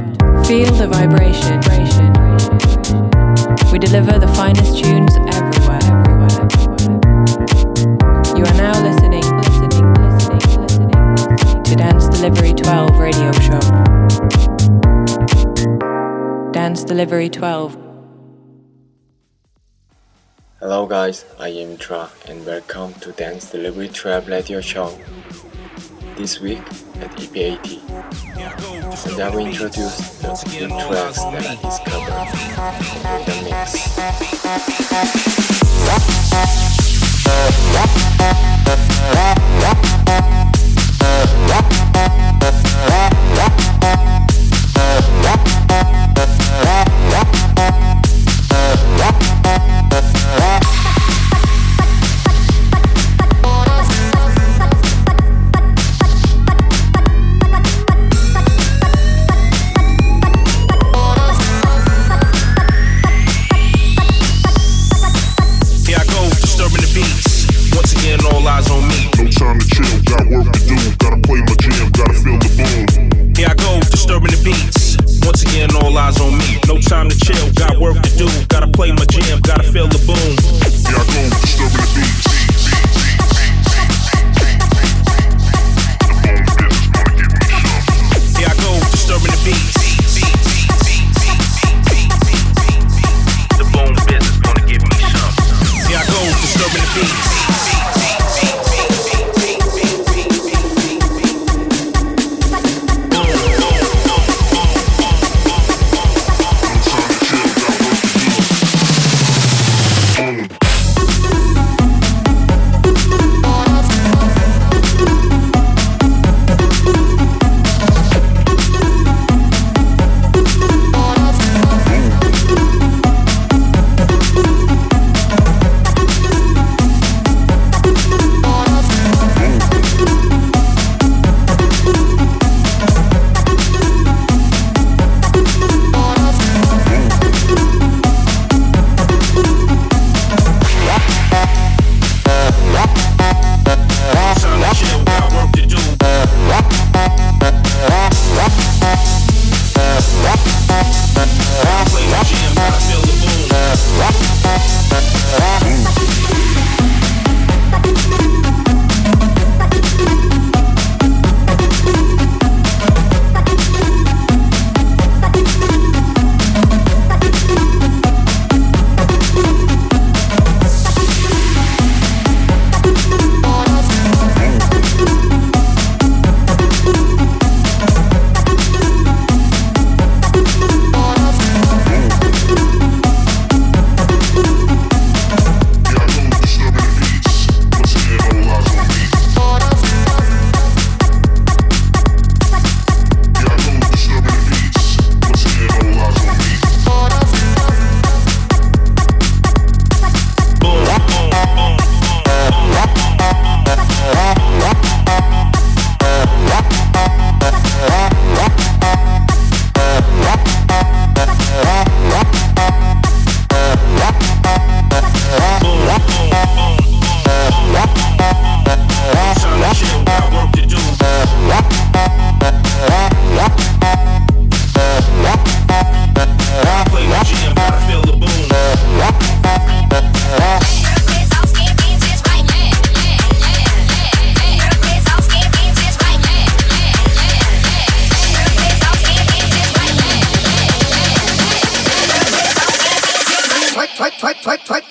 12. Feel the vibration. We deliver the finest tunes everywhere. You are now listening, listening, listening, listening to Dance Delivery 12 radio show. Dance Delivery 12. Hello guys, I am Tra and welcome to Dance Delivery 12 radio show. This week at EPAT, and I will introduce the new tracks that I discovered in the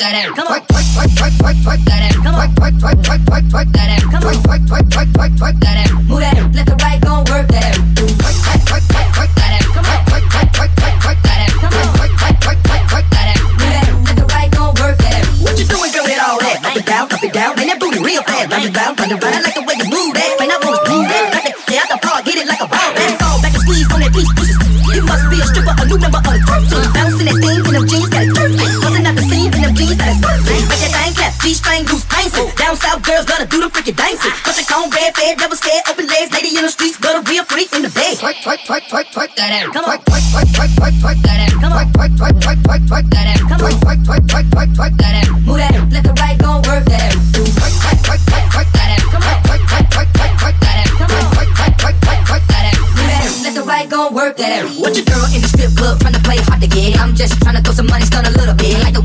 What you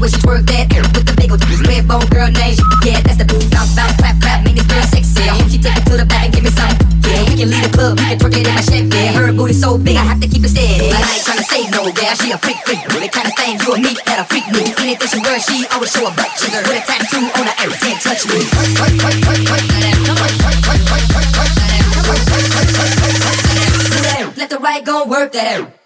where she twerk that with the big old red bone girl name. Yeah, that's the boom bounce bounce clap clap, make this girl sexy. I hope she take it to the back and give me some. Yeah, we can leave the club, we can twerk it in my Chevy. Yeah, her booty so big, I have to keep it steady. But I ain't tryna say no, yeah, she a freak freak. The kind of thing you and me that a freak me. Anything she wear, she always show a butt. She with a tattoo on her arm, can't touch me. Let the right go work that out.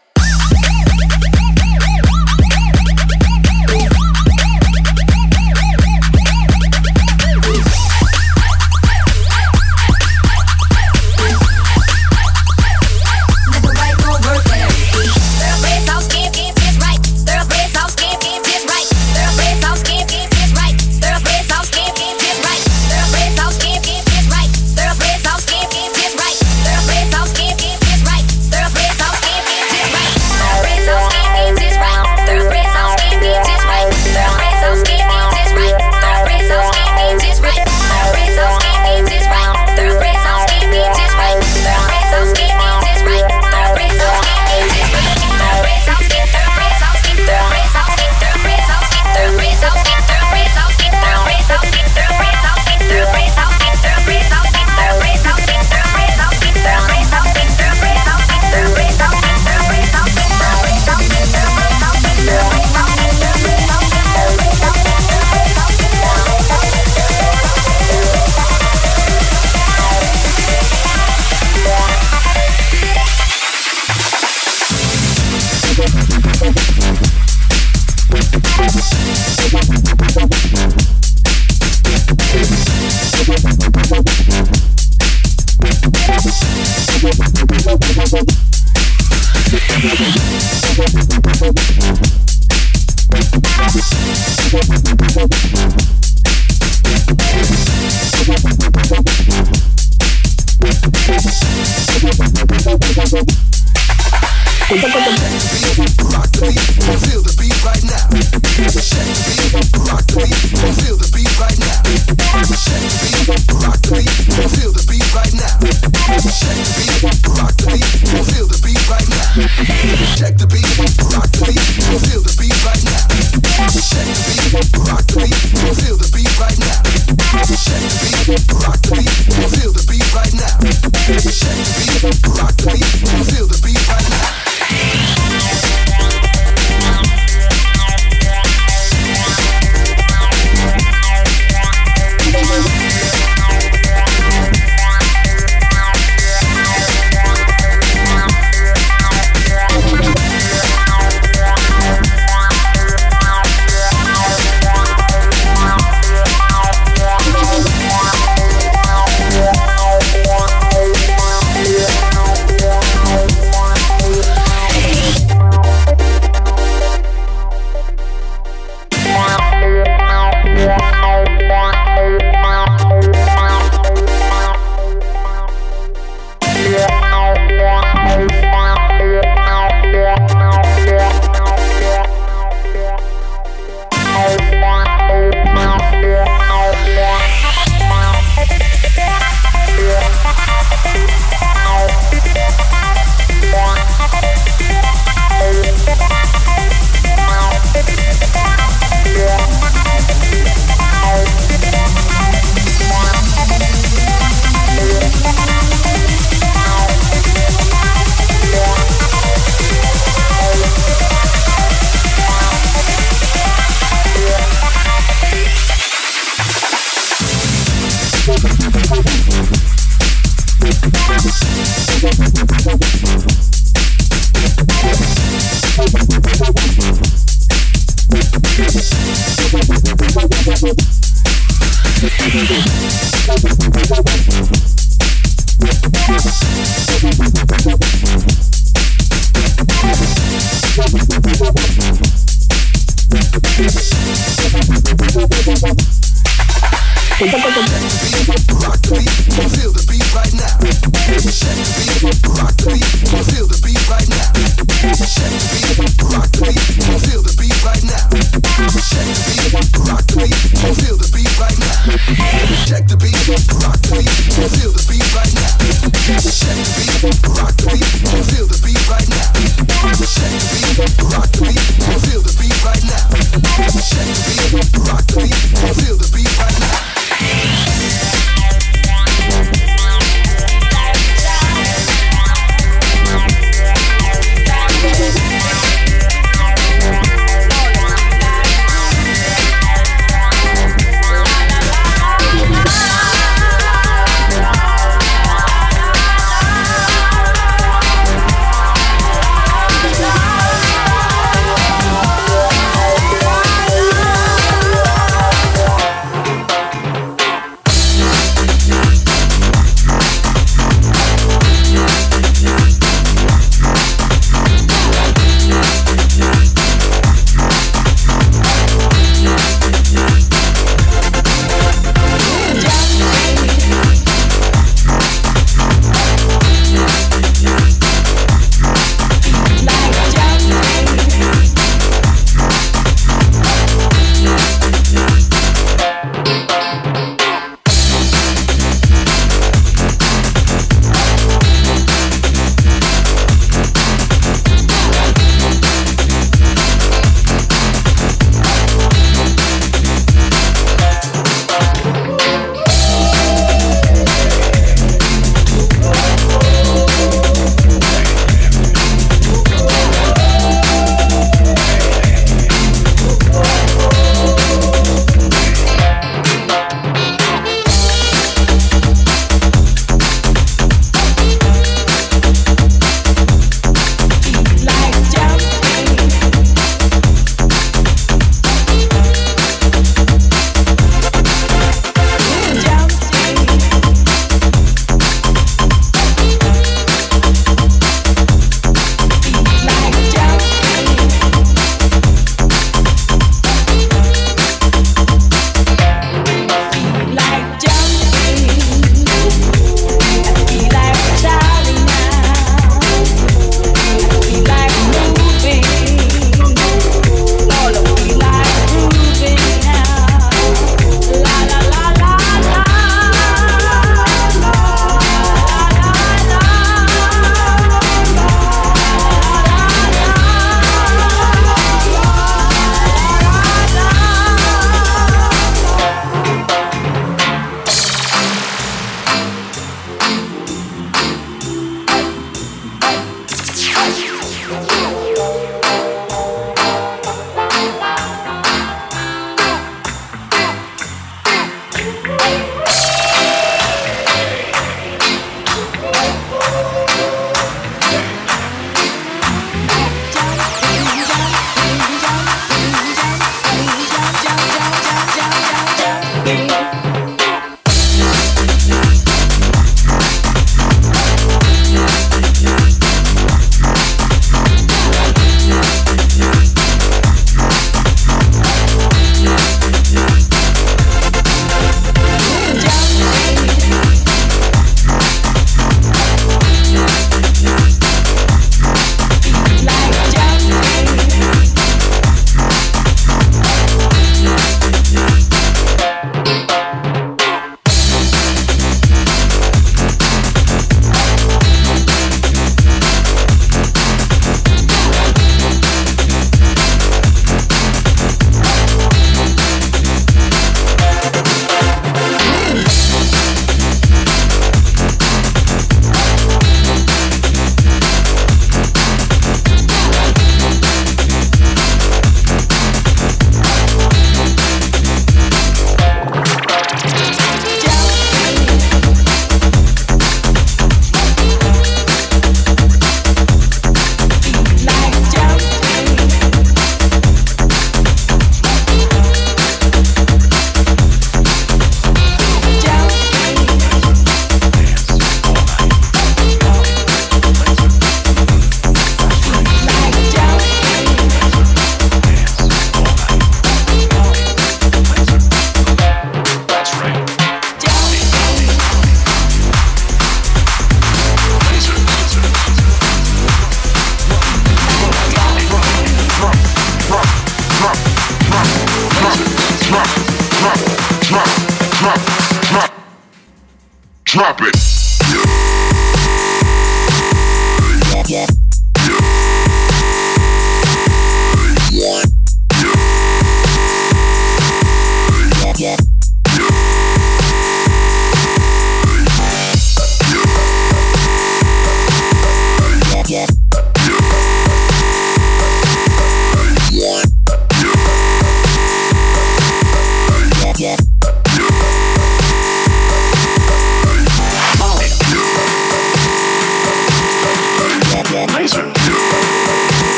Feel the beat right now.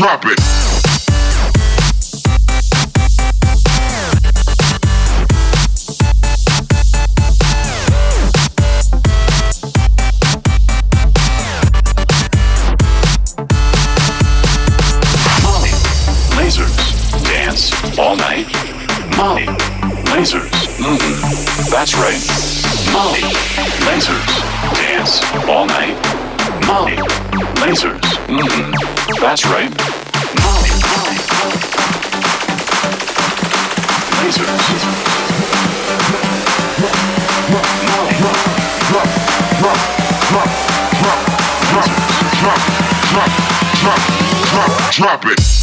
Drop it. Drop it.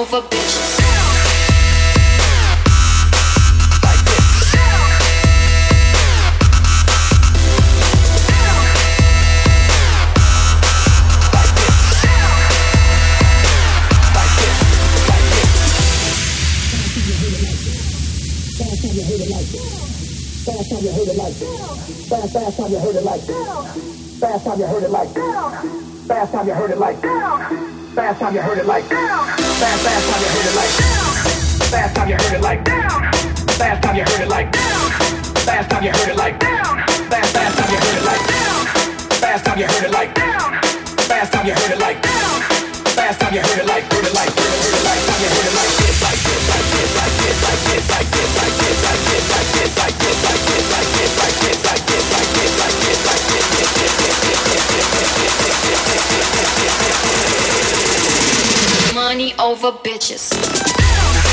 over bitches. Fast time you heard it like this. Fast, fast time you heard it like this. Fast time you heard it like this. Fast time you heard it like this. Last time you heard it like down. Last last time you heard it like down. Last time you heard it like down. Last time you heard it like down. Last time you heard it like down. Last last time you heard it like down. Last time you heard it like down. Last time you heard it like over bitches.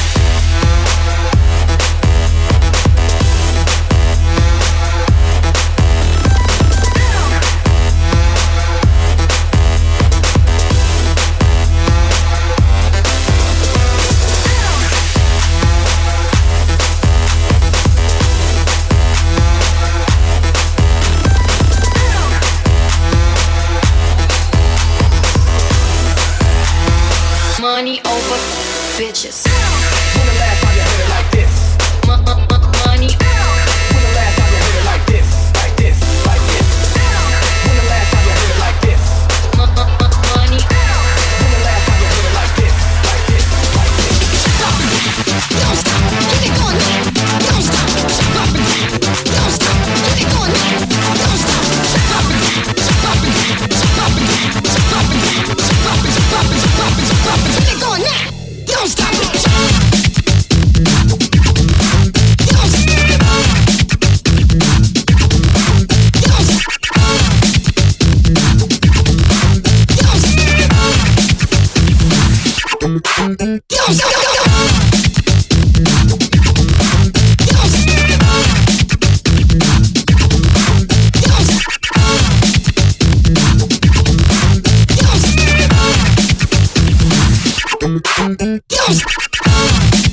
Yes!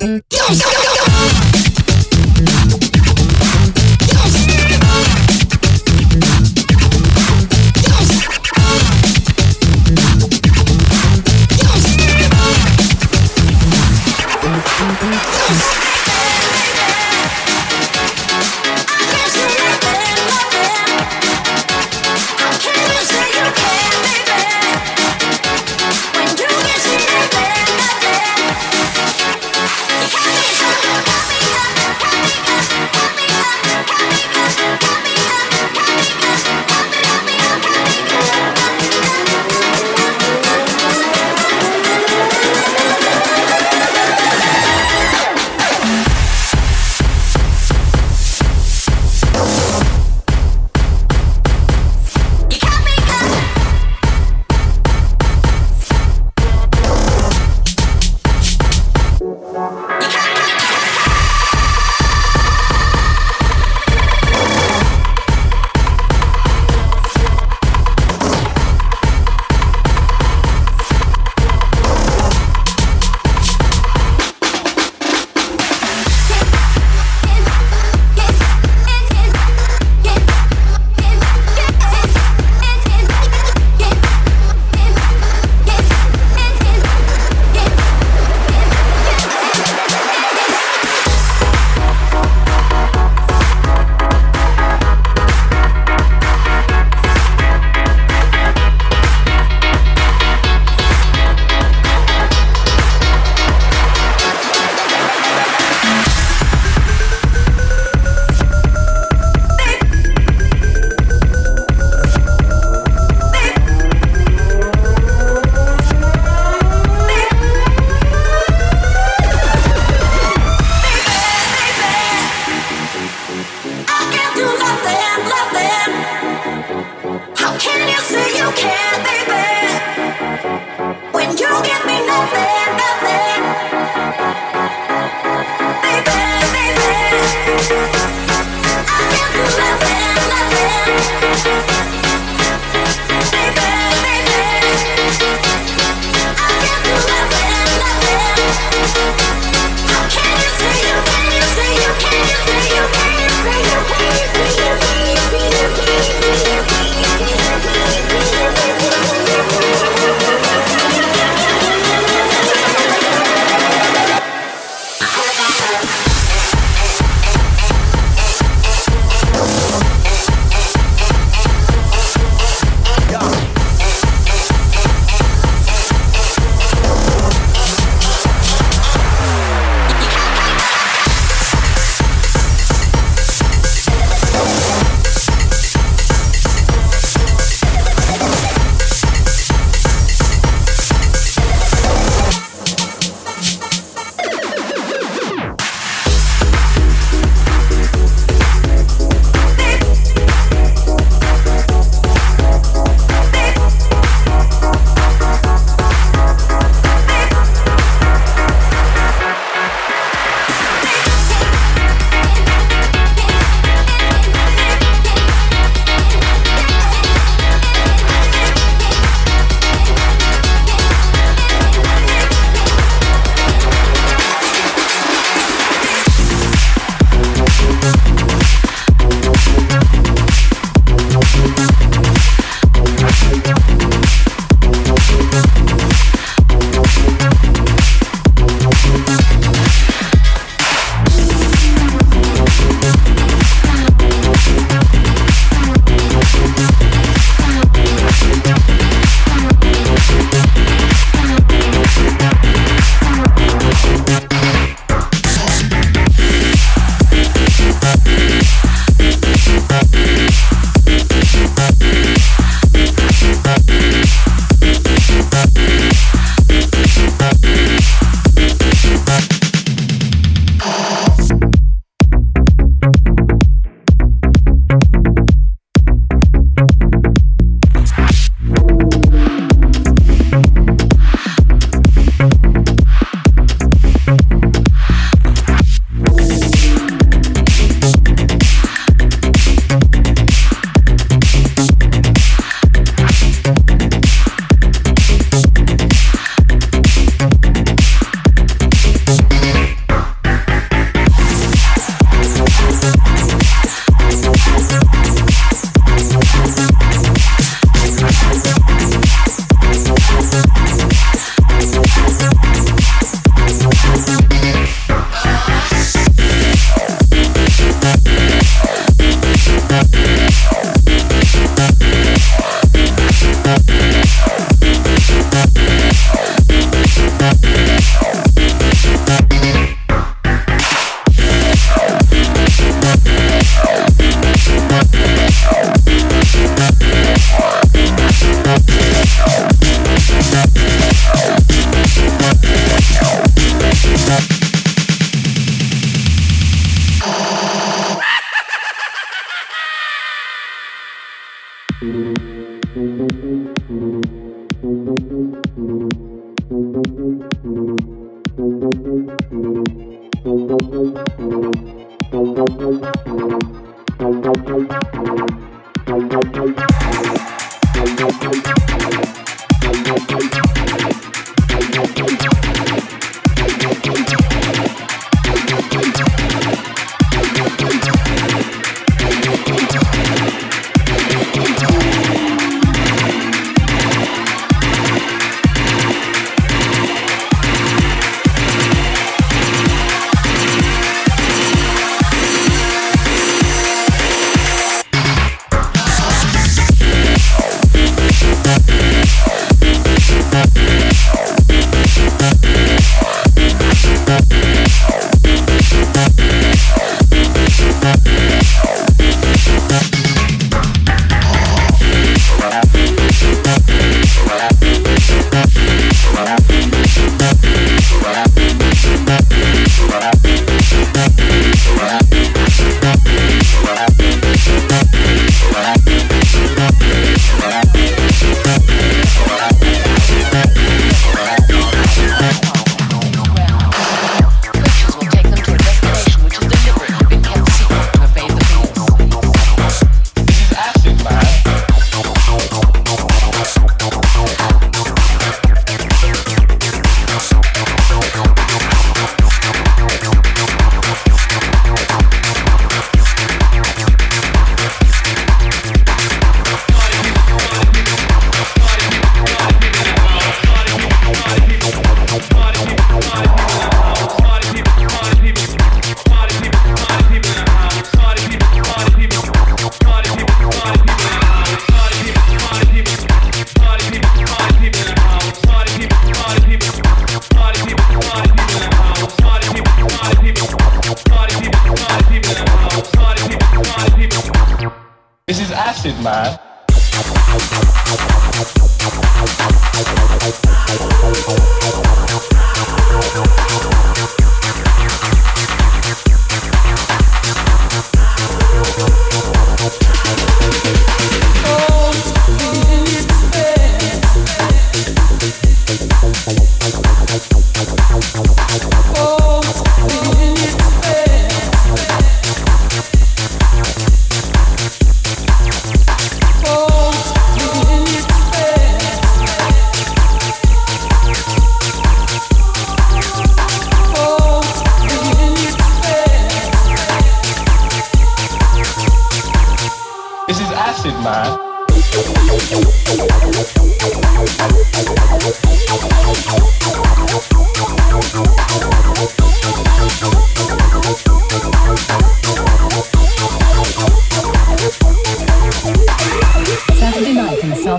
Yo, yo, yo.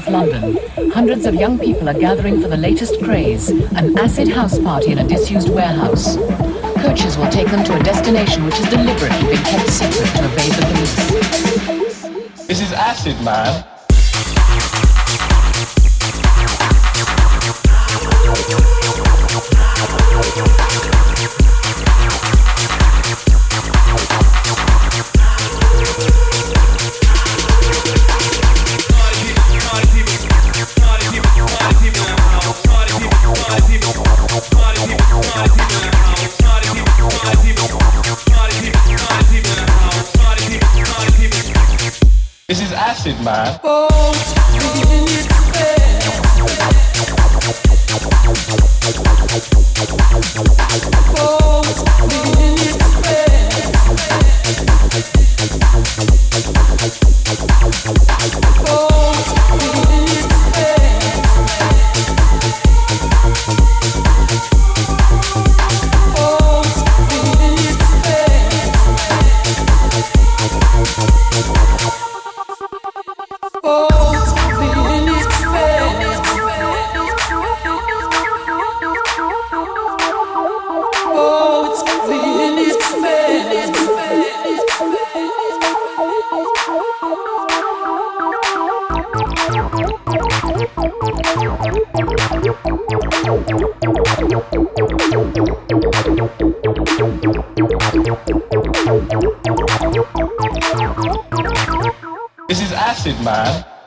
London, hundreds of young people are gathering for the latest craze, an acid house party in a disused warehouse. Coaches will take them to a destination which has deliberately been kept secret to evade the police. This is acid, man. Man. Oh, This man.